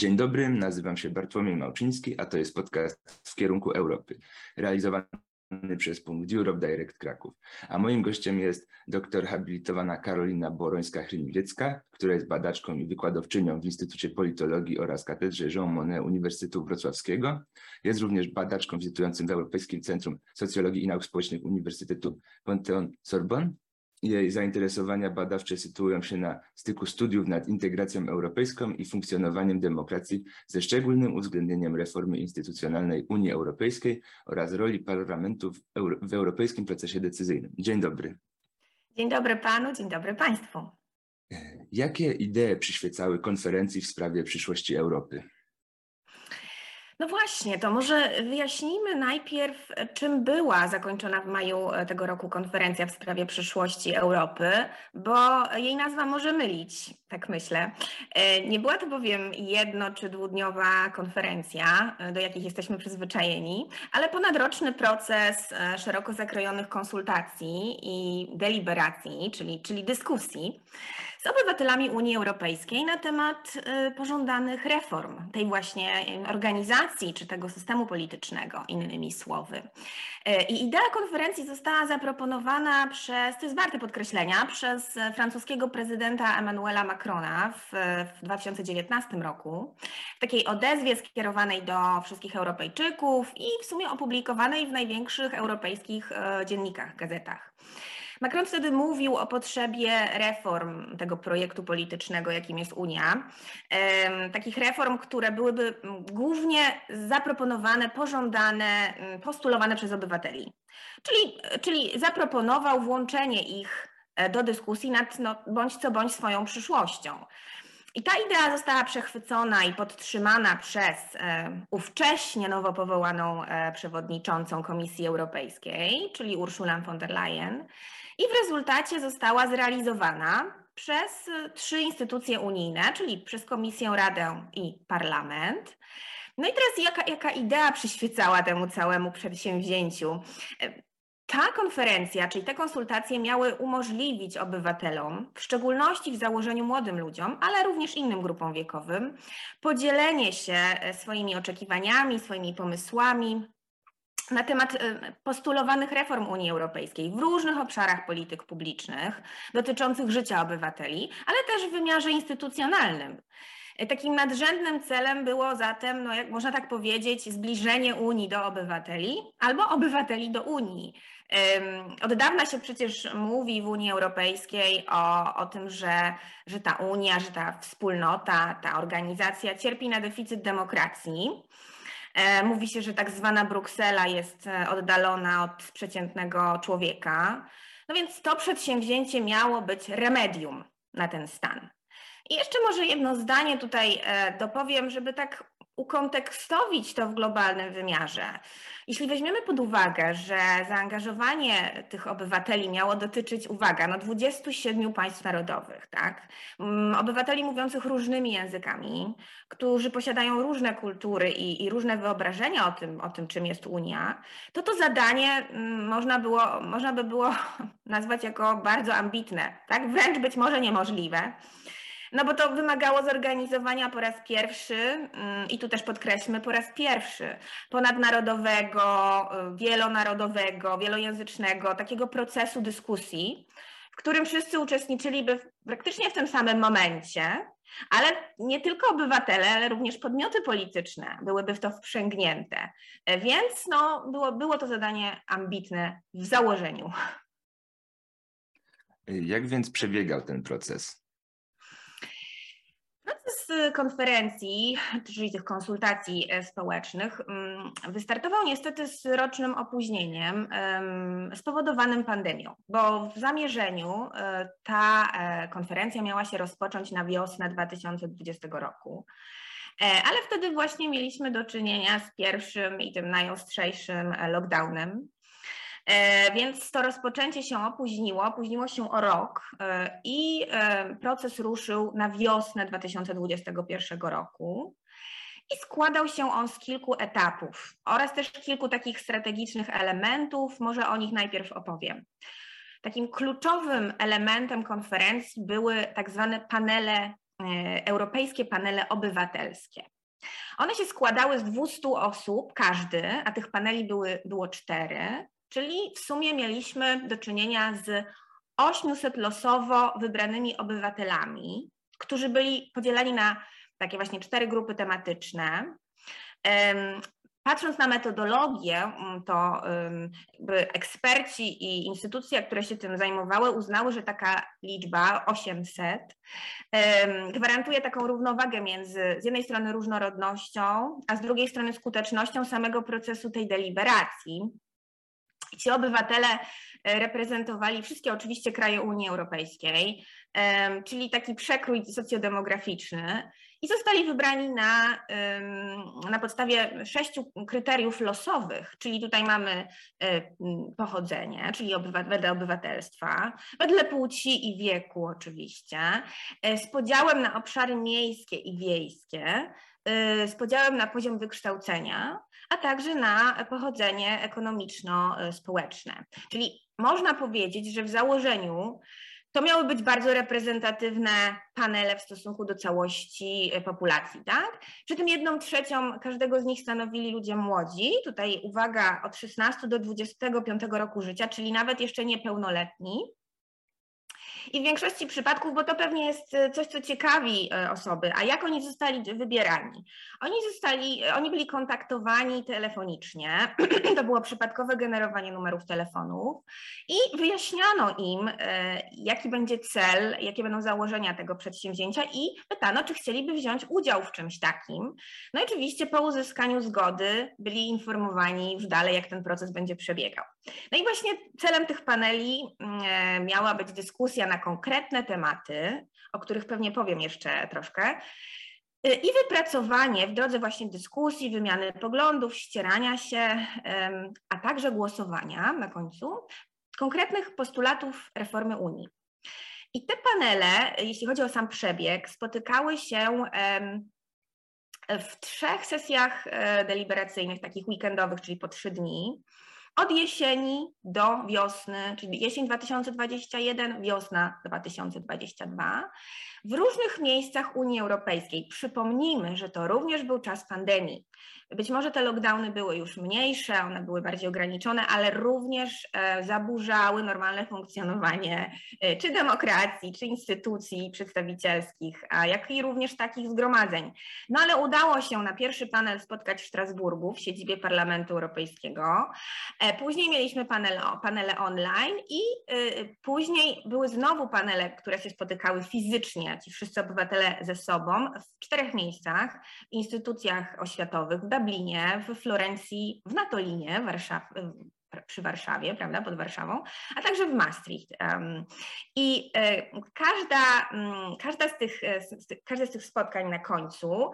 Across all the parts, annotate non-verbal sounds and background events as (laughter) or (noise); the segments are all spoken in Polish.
Dzień dobry, nazywam się Bartłomiej Małczyński, a to jest podcast w kierunku Europy, realizowany przez punkt Europe Direct Kraków. A moim gościem jest doktor habilitowana Karolina Borońska-Chryniwiecka, która jest badaczką i wykładowczynią w Instytucie Politologii oraz Katedrze Jean Monnet Uniwersytetu Wrocławskiego. Jest również badaczką wizytującym w Europejskim Centrum Socjologii i Nauk Społecznych Uniwersytetu Panthéon-Sorbonne jej zainteresowania badawcze sytuują się na styku studiów nad integracją europejską i funkcjonowaniem demokracji ze szczególnym uwzględnieniem reformy instytucjonalnej Unii Europejskiej oraz roli parlamentu w, euro w europejskim procesie decyzyjnym. Dzień dobry. Dzień dobry panu, dzień dobry państwu. Jakie idee przyświecały konferencji w sprawie przyszłości Europy? No właśnie, to może wyjaśnijmy najpierw, czym była zakończona w maju e, tego roku konferencja w sprawie przyszłości Europy, bo jej nazwa może mylić, tak myślę. E, nie była to bowiem jedno czy dwudniowa konferencja, e, do jakich jesteśmy przyzwyczajeni, ale ponadroczny proces szeroko zakrojonych konsultacji i deliberacji, czyli, czyli dyskusji z obywatelami Unii Europejskiej na temat y, pożądanych reform tej właśnie organizacji czy tego systemu politycznego, innymi słowy. Y, I idea konferencji została zaproponowana przez, to jest warte podkreślenia, przez francuskiego prezydenta Emmanuela Macrona w, w 2019 roku, w takiej odezwie skierowanej do wszystkich Europejczyków i w sumie opublikowanej w największych europejskich y, dziennikach, gazetach. Macron wtedy mówił o potrzebie reform tego projektu politycznego, jakim jest Unia. Takich reform, które byłyby głównie zaproponowane, pożądane, postulowane przez obywateli. Czyli, czyli zaproponował włączenie ich e, do dyskusji nad no, bądź co bądź swoją przyszłością. I ta idea została przechwycona i podtrzymana przez e, ówcześnie nowo powołaną e, przewodniczącą Komisji Europejskiej, czyli Ursulę von der Leyen i w rezultacie została zrealizowana przez y, trzy instytucje unijne, czyli przez Komisję, Radę i Parlament. No i teraz jaka, jaka idea przyświecała temu całemu przedsięwzięciu? E, ta konferencja, czyli te konsultacje miały umożliwić obywatelom, w szczególności w założeniu młodym ludziom, ale również innym grupom wiekowym, podzielenie się e, swoimi oczekiwaniami, swoimi pomysłami, na temat y, postulowanych reform Unii Europejskiej w różnych obszarach polityk publicznych dotyczących życia obywateli, ale też w wymiarze instytucjonalnym. Takim nadrzędnym celem było zatem, no jak można tak powiedzieć, zbliżenie Unii do obywateli albo obywateli do Unii. Od dawna się przecież mówi w Unii Europejskiej o, o tym, że, że ta Unia, że ta wspólnota, ta organizacja cierpi na deficyt demokracji. E, mówi się, że tak zwana Bruksela jest e, oddalona od przeciętnego człowieka. No więc to przedsięwzięcie miało być remedium na ten stan. I jeszcze może jedno zdanie tutaj e, dopowiem, żeby tak ukontekstowić to w globalnym wymiarze. Jeśli weźmiemy pod uwagę, że zaangażowanie tych obywateli miało dotyczyć, uwaga, no 27 państw narodowych, tak? Mm, obywateli mówiących różnymi językami, którzy posiadają różne kultury i, i różne wyobrażenia o tym, o tym, czym jest Unia, to to zadanie mm, można, było, można by było (laughs) nazwać jako bardzo ambitne, tak? Wręcz być może niemożliwe. No bo to wymagało zorganizowania po raz pierwszy, mm, i tu też podkreślmy, po raz pierwszy ponadnarodowego, y, wielonarodowego, wielojęzycznego, takiego procesu dyskusji, w którym wszyscy uczestniczyliby praktycznie w tym samym momencie, ale nie tylko obywatele, ale również podmioty polityczne byłyby w to wprzęgnięte. E, więc no, było, było to zadanie ambitne w założeniu. Jak więc przebiegał ten proces? Proces konferencji, czyli tych konsultacji e, społecznych, mm, wystartował niestety z rocznym opóźnieniem spowodowanym pandemią, bo w zamierzeniu e, ta e, konferencja miała się rozpocząć na wiosnę 2020 roku. Ale wtedy właśnie mieliśmy do czynienia z pierwszym i tym najostrzejszym lockdownem więc to rozpoczęcie się opóźniło, opóźniło się o rok e, i e, proces ruszył na wiosnę 2021 roku. I składał się on z kilku etapów oraz też kilku takich strategicznych elementów. Może o nich najpierw opowiem. Takim kluczowym elementem konferencji były tak zwane panele europejskie panele obywatelskie. One się składały z 200 osób, każdy, a tych paneli były, było cztery, czyli w sumie mieliśmy do czynienia z 800 losowo wybranymi obywatelami, którzy byli podzieleni na takie właśnie cztery grupy tematyczne. Patrząc na metodologię, mm, to eksperci i instytucje, które się tym zajmowały, uznały, że taka liczba 800 gwarantuje taką równowagę między z jednej strony różnorodnością, a z drugiej strony skutecznością samego procesu tej deliberacji. Ci obywatele e, reprezentowali wszystkie oczywiście kraje Unii Europejskiej, czyli taki przekrój socjodemograficzny i zostali wybrani na, na podstawie sześciu kryteriów losowych, czyli tutaj mamy e, pochodzenie, czyli wedle obywatelstwa, wedle płci i wieku oczywiście, e, z podziałem na obszary miejskie i wiejskie, e, z podziałem na poziom wykształcenia, a także na pochodzenie ekonomiczno-społeczne. Czyli można powiedzieć, że w założeniu to miały być bardzo reprezentatywne panele w stosunku do całości e, populacji, tak? Przy tym jedną trzecią każdego z nich stanowili ludzie młodzi, tutaj uwaga, od 16 do 25 roku życia, czyli nawet jeszcze niepełnoletni. I w większości przypadków, bo to pewnie jest e, coś, co ciekawi e, osoby, a jak oni zostali wybierani? Oni zostali, e, oni byli kontaktowani telefonicznie, (clears throat) to było przypadkowe generowanie numerów telefonów i wyjaśniano im, jaki będzie cel, jakie będą założenia tego przedsięwzięcia i pytano, czy chcieliby wziąć udział w czymś takim. No i oczywiście po uzyskaniu zgody byli informowani już dalej, jak ten proces będzie przebiegał. No i właśnie celem tych paneli mm, miała być dyskusja na konkretne tematy, o których pewnie powiem jeszcze troszkę, y, i wypracowanie w drodze właśnie dyskusji, wymiany poglądów, ścierania się, a także głosowania na końcu konkretnych postulatów reformy Unii. I te panele, jeśli chodzi o sam przebieg, spotykały się w trzech sesjach e, deliberacyjnych, takich weekendowych, czyli po trzy dni od jesieni do wiosny, czyli jesień 2021, wiosna 2022, w różnych miejscach Unii Europejskiej. Przypomnijmy, że to również był czas pandemii. Być może te lockdowny były już mniejsze, one były bardziej ograniczone, ale również e, zaburzały normalne funkcjonowanie e, czy demokracji, czy instytucji przedstawicielskich, jak i również takich zgromadzeń. No ale udało się na pierwszy panel spotkać w Strasburgu, w siedzibie Parlamentu Europejskiego. E, później mieliśmy panel, panele online i później były znowu panele, które się spotykały fizycznie, ci wszyscy obywatele ze sobą w czterech miejscach, w instytucjach oświatowych, w Dublinie, w Florencji, w Natolinie, Warszaw, przy Warszawie, prawda, pod Warszawą, a także w Maastricht. I e, każda, mm, każda, z tych, e, każde z tych spotkań na końcu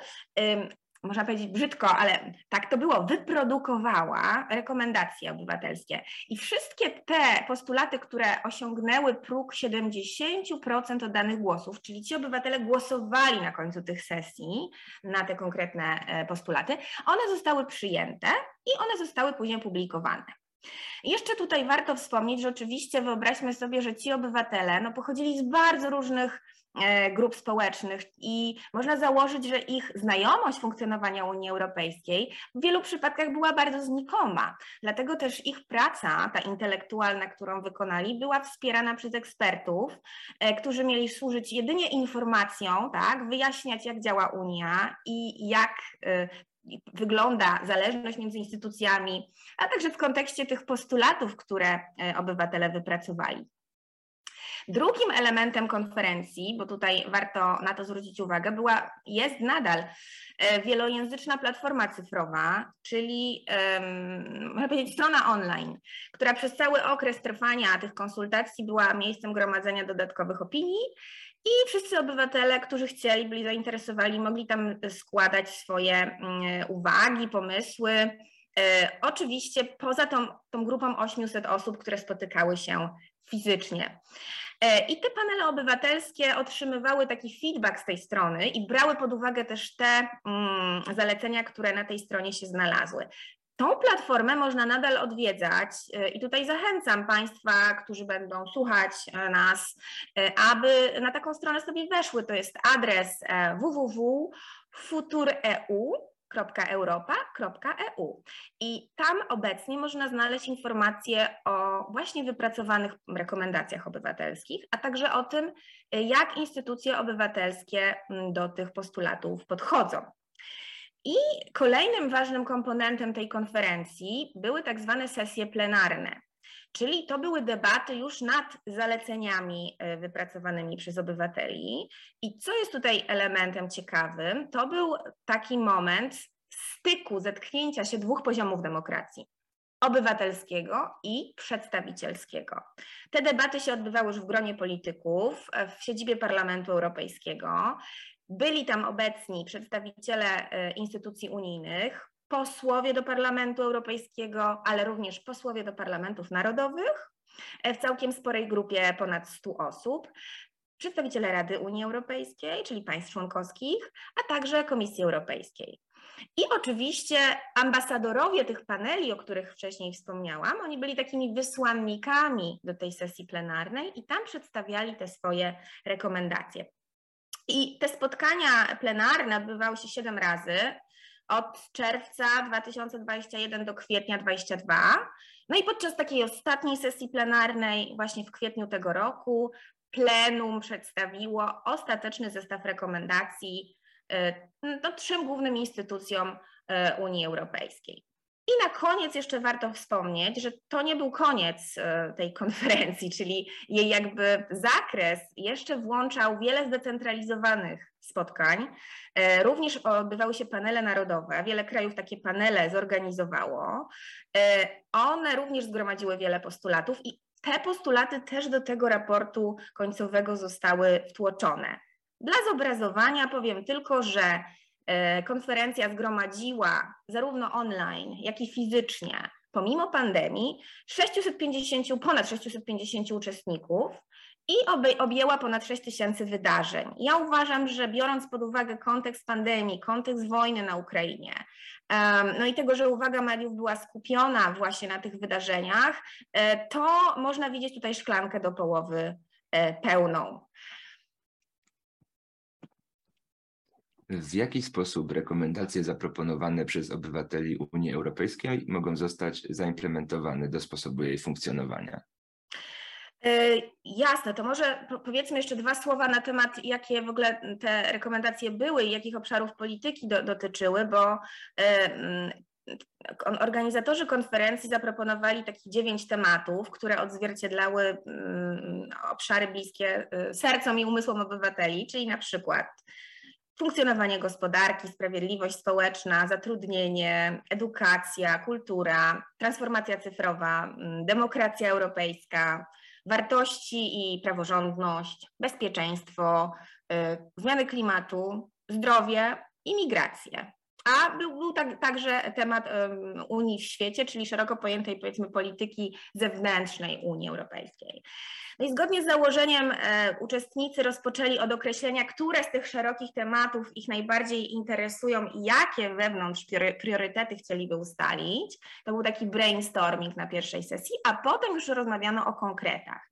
można powiedzieć brzydko, ale tak to było, wyprodukowała rekomendacje obywatelskie. I wszystkie te postulaty, które osiągnęły próg 70% oddanych głosów, czyli ci obywatele głosowali na końcu tych sesji na te konkretne e, postulaty, one zostały przyjęte i one zostały później publikowane. Jeszcze tutaj warto wspomnieć, że oczywiście wyobraźmy sobie, że ci obywatele no, pochodzili z bardzo różnych E, grup społecznych i można założyć, że ich znajomość funkcjonowania Unii Europejskiej w wielu przypadkach była bardzo znikoma. Dlatego też ich praca, ta intelektualna, którą wykonali, była wspierana przez ekspertów, e, którzy mieli służyć jedynie informacją, tak, wyjaśniać, jak działa Unia i jak e, wygląda zależność między instytucjami, a także w kontekście tych postulatów, które obywatele wypracowali. Drugim elementem konferencji, bo tutaj warto na to zwrócić uwagę, była, jest nadal e, wielojęzyczna platforma cyfrowa, czyli można powiedzieć strona online, która przez cały okres trwania tych konsultacji była miejscem gromadzenia dodatkowych opinii i wszyscy obywatele, którzy chcieli, byli zainteresowani, mogli tam składać swoje mm, uwagi, pomysły. E, oczywiście poza tą, tą grupą 800 osób, które spotykały się fizycznie. E, I te panele obywatelskie otrzymywały taki feedback z tej strony i brały pod uwagę też te mm, zalecenia, które na tej stronie się znalazły. Tą platformę można nadal odwiedzać e, i tutaj zachęcam Państwa, którzy będą słuchać e, nas, e, aby na taką stronę sobie weszły. To jest adres www.futureu.europa.eu i tam obecnie można znaleźć informacje o właśnie wypracowanych rekomendacjach obywatelskich, a także o tym, jak instytucje obywatelskie do tych postulatów podchodzą. I kolejnym ważnym komponentem tej konferencji były tak zwane sesje plenarne, czyli to były debaty już nad zaleceniami e, wypracowanymi przez obywateli. I co jest tutaj elementem ciekawym, to był taki moment styku, zetknięcia się dwóch poziomów demokracji obywatelskiego i przedstawicielskiego. Te debaty się odbywały już w gronie polityków, e, w siedzibie Parlamentu Europejskiego. Byli tam obecni przedstawiciele e, instytucji unijnych, posłowie do Parlamentu Europejskiego, ale również posłowie do parlamentów narodowych e, w całkiem sporej grupie ponad 100 osób, przedstawiciele Rady Unii Europejskiej, czyli państw członkowskich, a także Komisji Europejskiej. I oczywiście ambasadorowie tych paneli, o których wcześniej wspomniałam, oni byli takimi wysłannikami do tej sesji plenarnej i tam przedstawiali te swoje rekomendacje. I te spotkania plenarne odbywały się siedem razy, od czerwca 2021 do kwietnia 2022. No i podczas takiej ostatniej sesji plenarnej, właśnie w kwietniu tego roku, plenum przedstawiło ostateczny zestaw rekomendacji no, trzem głównym instytucjom y, Unii Europejskiej. I na koniec jeszcze warto wspomnieć, że to nie był koniec e, tej konferencji, czyli jej jakby zakres jeszcze włączał wiele zdecentralizowanych spotkań. E, również odbywały się panele narodowe, wiele krajów takie panele zorganizowało. E, one również zgromadziły wiele postulatów i te postulaty też do tego raportu końcowego zostały wtłoczone. Dla zobrazowania powiem tylko, że konferencja zgromadziła zarówno online, jak i fizycznie, pomimo pandemii, 650, ponad 650 uczestników i objęła ponad 6 tysięcy wydarzeń. Ja uważam, że biorąc pod uwagę kontekst pandemii, kontekst wojny na Ukrainie, no i tego, że uwaga mediów była skupiona właśnie na tych wydarzeniach, e, to można widzieć tutaj szklankę do połowy e, pełną. W jaki sposób rekomendacje zaproponowane przez obywateli Unii Europejskiej mogą zostać zaimplementowane do sposobu jej funkcjonowania? E, jasne, to może powiedzmy jeszcze dwa słowa na temat, jakie w ogóle te rekomendacje były i jakich obszarów polityki do, dotyczyły, bo e, mm, organizatorzy konferencji zaproponowali takich dziewięć tematów, które odzwierciedlały mm, obszary bliskie e, sercom i umysłom obywateli, czyli na przykład funkcjonowanie gospodarki, sprawiedliwość społeczna, zatrudnienie, edukacja, kultura, transformacja cyfrowa, mm, demokracja europejska, wartości i praworządność, bezpieczeństwo, y, zmiany klimatu, zdrowie i migracje. A był, był tak, także temat um, Unii w świecie, czyli szeroko pojętej powiedzmy polityki zewnętrznej Unii Europejskiej. No i zgodnie z założeniem e, uczestnicy rozpoczęli od określenia, które z tych szerokich tematów ich najbardziej interesują i jakie wewnątrz priorytety chcieliby ustalić. To był taki brainstorming na pierwszej sesji, a potem już rozmawiano o konkretach.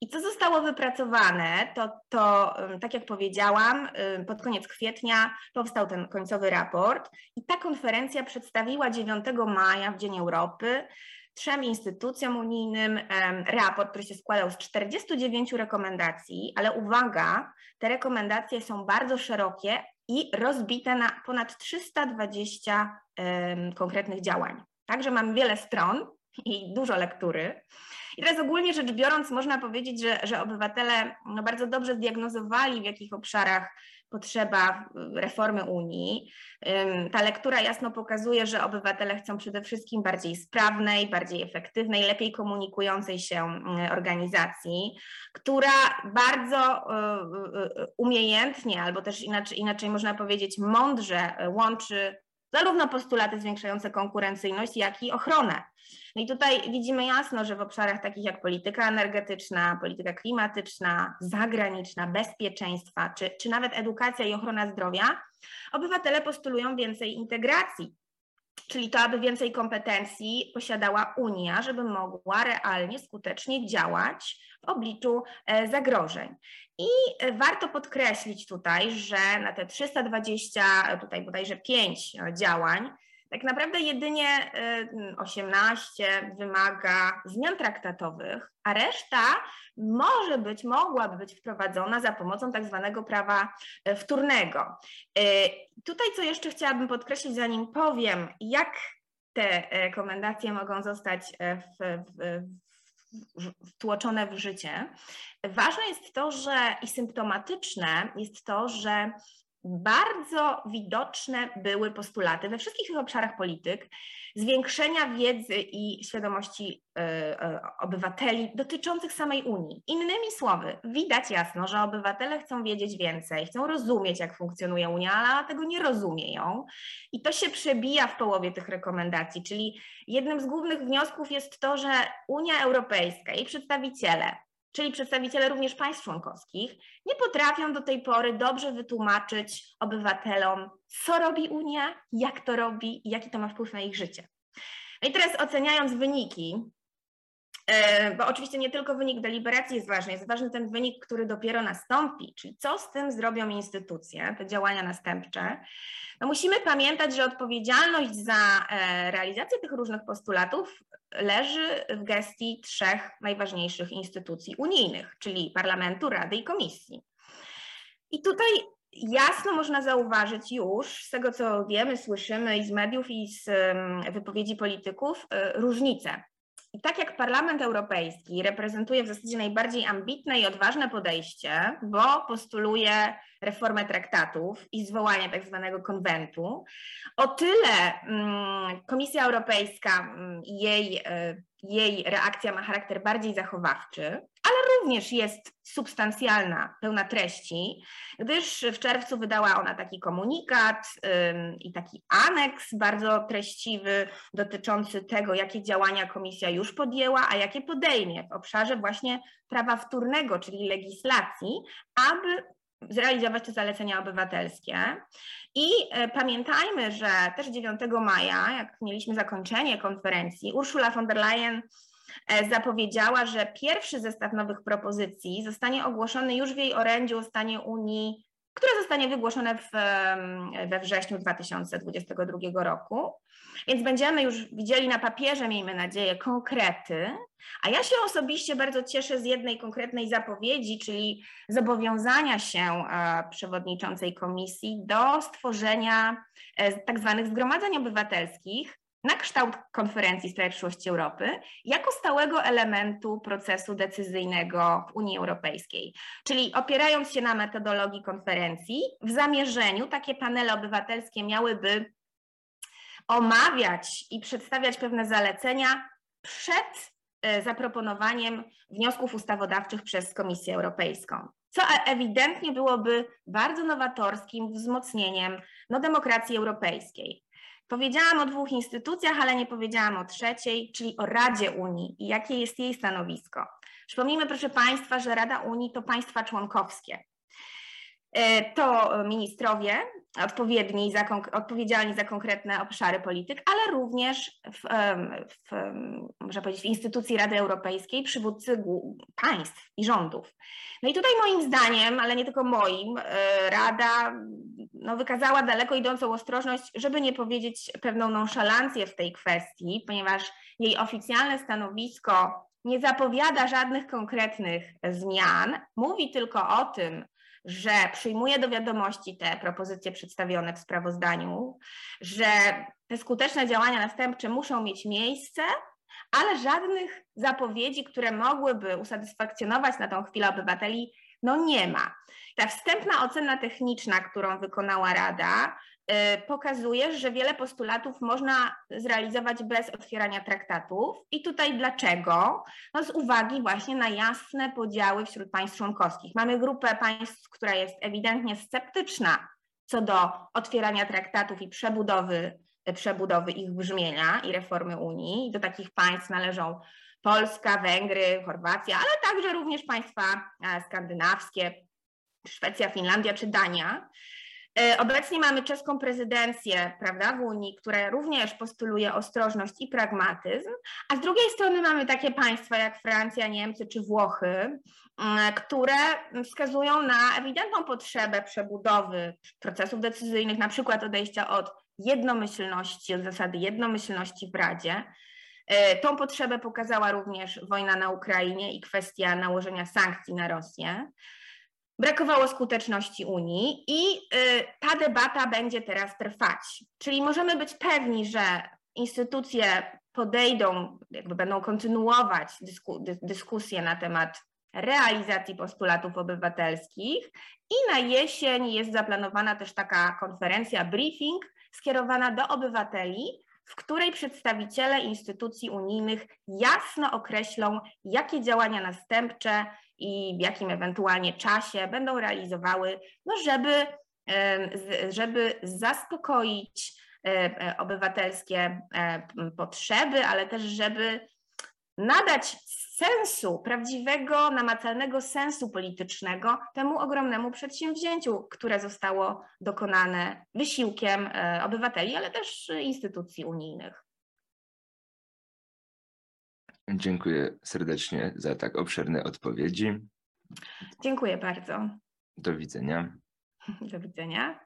I co zostało wypracowane, to, to tak jak powiedziałam, pod koniec kwietnia powstał ten końcowy raport i ta konferencja przedstawiła 9 maja w Dzień Europy trzem instytucjom unijnym raport, który się składał z 49 rekomendacji, ale uwaga, te rekomendacje są bardzo szerokie i rozbite na ponad 320 konkretnych działań. Także mam wiele stron (laughs) i dużo lektury. I teraz ogólnie rzecz biorąc, można powiedzieć, że, że obywatele no bardzo dobrze zdiagnozowali, w jakich obszarach potrzeba reformy Unii. Ta lektura jasno pokazuje, że obywatele chcą przede wszystkim bardziej sprawnej, bardziej efektywnej, lepiej komunikującej się organizacji, która bardzo e, e, umiejętnie, albo też inaczej, inaczej można powiedzieć, mądrze łączy zarówno postulaty zwiększające konkurencyjność, jak i ochronę. No i tutaj widzimy jasno, że w obszarach takich jak polityka energetyczna, polityka klimatyczna, zagraniczna, bezpieczeństwa, czy, czy nawet edukacja i ochrona zdrowia, obywatele postulują więcej integracji czyli to, aby więcej kompetencji posiadała Unia, żeby mogła realnie, skutecznie działać w obliczu e, zagrożeń. I e, warto podkreślić tutaj, że na te 320, tutaj bodajże 5 działań, tak naprawdę jedynie 18 wymaga zmian traktatowych, a reszta może być, mogłaby być wprowadzona za pomocą tak zwanego prawa e, wtórnego. E, tutaj co jeszcze chciałabym podkreślić, zanim powiem, jak te rekomendacje mogą zostać w, w, wtłoczone w życie. Ważne jest to, że i symptomatyczne jest to, że bardzo widoczne były postulaty we wszystkich obszarach polityk zwiększenia wiedzy i świadomości e, e, obywateli dotyczących samej Unii. Innymi słowy, widać jasno, że obywatele chcą wiedzieć więcej, chcą rozumieć, jak funkcjonuje Unia, ale tego nie rozumieją. I to się przebija w połowie tych rekomendacji, czyli jednym z głównych wniosków jest to, że Unia Europejska, jej przedstawiciele czyli przedstawiciele również państw członkowskich, nie potrafią do tej pory dobrze wytłumaczyć obywatelom, co robi Unia, jak to robi i jaki to ma wpływ na ich życie. No i teraz oceniając wyniki, bo oczywiście nie tylko wynik deliberacji jest ważny, jest ważny ten wynik, który dopiero nastąpi, czyli co z tym zrobią instytucje, te działania następcze. No musimy pamiętać, że odpowiedzialność za e, realizację tych różnych postulatów leży w gestii trzech najważniejszych instytucji unijnych, czyli Parlamentu, Rady i Komisji. I tutaj jasno można zauważyć już z tego, co wiemy, słyszymy i z mediów, i z wypowiedzi polityków, e, różnice. I tak jak Parlament Europejski reprezentuje w zasadzie najbardziej ambitne i odważne podejście, bo postuluje reformę traktatów i zwołanie tak zwanego konwentu, o tyle mm, Komisja Europejska mm, jej, e, jej reakcja ma charakter bardziej zachowawczy, ale również jest substancjalna, pełna treści, gdyż w czerwcu wydała ona taki komunikat i taki aneks bardzo treściwy dotyczący tego, jakie działania komisja już podjęła, a jakie podejmie w obszarze właśnie prawa wtórnego, czyli legislacji, aby zrealizować te zalecenia obywatelskie. I e, pamiętajmy, że też 9 maja, jak mieliśmy zakończenie konferencji, Ursula von der Leyen e, zapowiedziała, że pierwszy zestaw nowych propozycji zostanie ogłoszony już w jej orędziu o stanie Unii, które zostanie wygłoszone w, we wrześniu 2022 roku. Więc będziemy już widzieli na papierze, miejmy nadzieję, konkrety. A ja się osobiście bardzo cieszę z jednej konkretnej zapowiedzi, czyli zobowiązania się e, przewodniczącej komisji do stworzenia e, tak zwanych zgromadzeń obywatelskich na kształt konferencji sprawie przyszłości Europy jako stałego elementu procesu decyzyjnego w Unii Europejskiej. Czyli opierając się na metodologii konferencji, w zamierzeniu takie panele obywatelskie miałyby omawiać i przedstawiać pewne zalecenia przed e, zaproponowaniem wniosków ustawodawczych przez Komisję Europejską, co e, ewidentnie byłoby bardzo nowatorskim wzmocnieniem no, demokracji europejskiej. Powiedziałam o dwóch instytucjach, ale nie powiedziałam o trzeciej, czyli o Radzie Unii i jakie jest jej stanowisko. Przypomnijmy, proszę Państwa, że Rada Unii to państwa członkowskie. E, to ministrowie odpowiedni za, odpowiedzialni za konkretne obszary polityk, ale również w, w, można powiedzieć, w instytucji Rady Europejskiej przywódcy państw i rządów. No i tutaj moim zdaniem, ale nie tylko moim, e, Rada no, wykazała daleko idącą ostrożność, żeby nie powiedzieć pewną nonszalancję w tej kwestii, ponieważ jej oficjalne stanowisko nie zapowiada żadnych konkretnych zmian, mówi tylko o tym, że przyjmuje do wiadomości te propozycje przedstawione w sprawozdaniu, że te skuteczne działania następcze muszą mieć miejsce, ale żadnych zapowiedzi, które mogłyby usatysfakcjonować na tą chwilę obywateli, no nie ma. Ta wstępna ocena techniczna, którą wykonała Rada, Y, pokazuje, że wiele postulatów można zrealizować bez otwierania traktatów. I tutaj dlaczego? No z uwagi właśnie na jasne podziały wśród państw członkowskich. Mamy grupę państw, która jest ewidentnie sceptyczna co do otwierania traktatów i przebudowy, przebudowy ich brzmienia i reformy Unii. Do takich państw należą Polska, Węgry, Chorwacja, ale także również państwa e, skandynawskie, Szwecja, Finlandia czy Dania. E, obecnie mamy czeską prezydencję prawda, w Unii, która również postuluje ostrożność i pragmatyzm, a z drugiej strony mamy takie państwa jak Francja, Niemcy czy Włochy, które wskazują na ewidentną potrzebę przebudowy procesów decyzyjnych, na przykład odejścia od jednomyślności, od zasady jednomyślności w Radzie. E, tą potrzebę pokazała również wojna na Ukrainie i kwestia nałożenia sankcji na Rosję brakowało skuteczności Unii i y, ta debata będzie teraz trwać. Czyli możemy być pewni, że instytucje podejdą, jakby będą kontynuować dysku, dyskusję na temat realizacji postulatów obywatelskich i na jesień jest zaplanowana też taka konferencja, briefing skierowana do obywateli, w której przedstawiciele instytucji unijnych jasno określą, jakie działania następcze i w jakim ewentualnie czasie będą realizowały, no żeby, żeby zaspokoić e, obywatelskie e, potrzeby, ale też żeby nadać sensu, prawdziwego, namacalnego sensu politycznego temu ogromnemu przedsięwzięciu, które zostało dokonane wysiłkiem obywateli, ale też instytucji unijnych. Dziękuję serdecznie za tak obszerne odpowiedzi. Dziękuję bardzo. Do widzenia. (laughs) Do widzenia.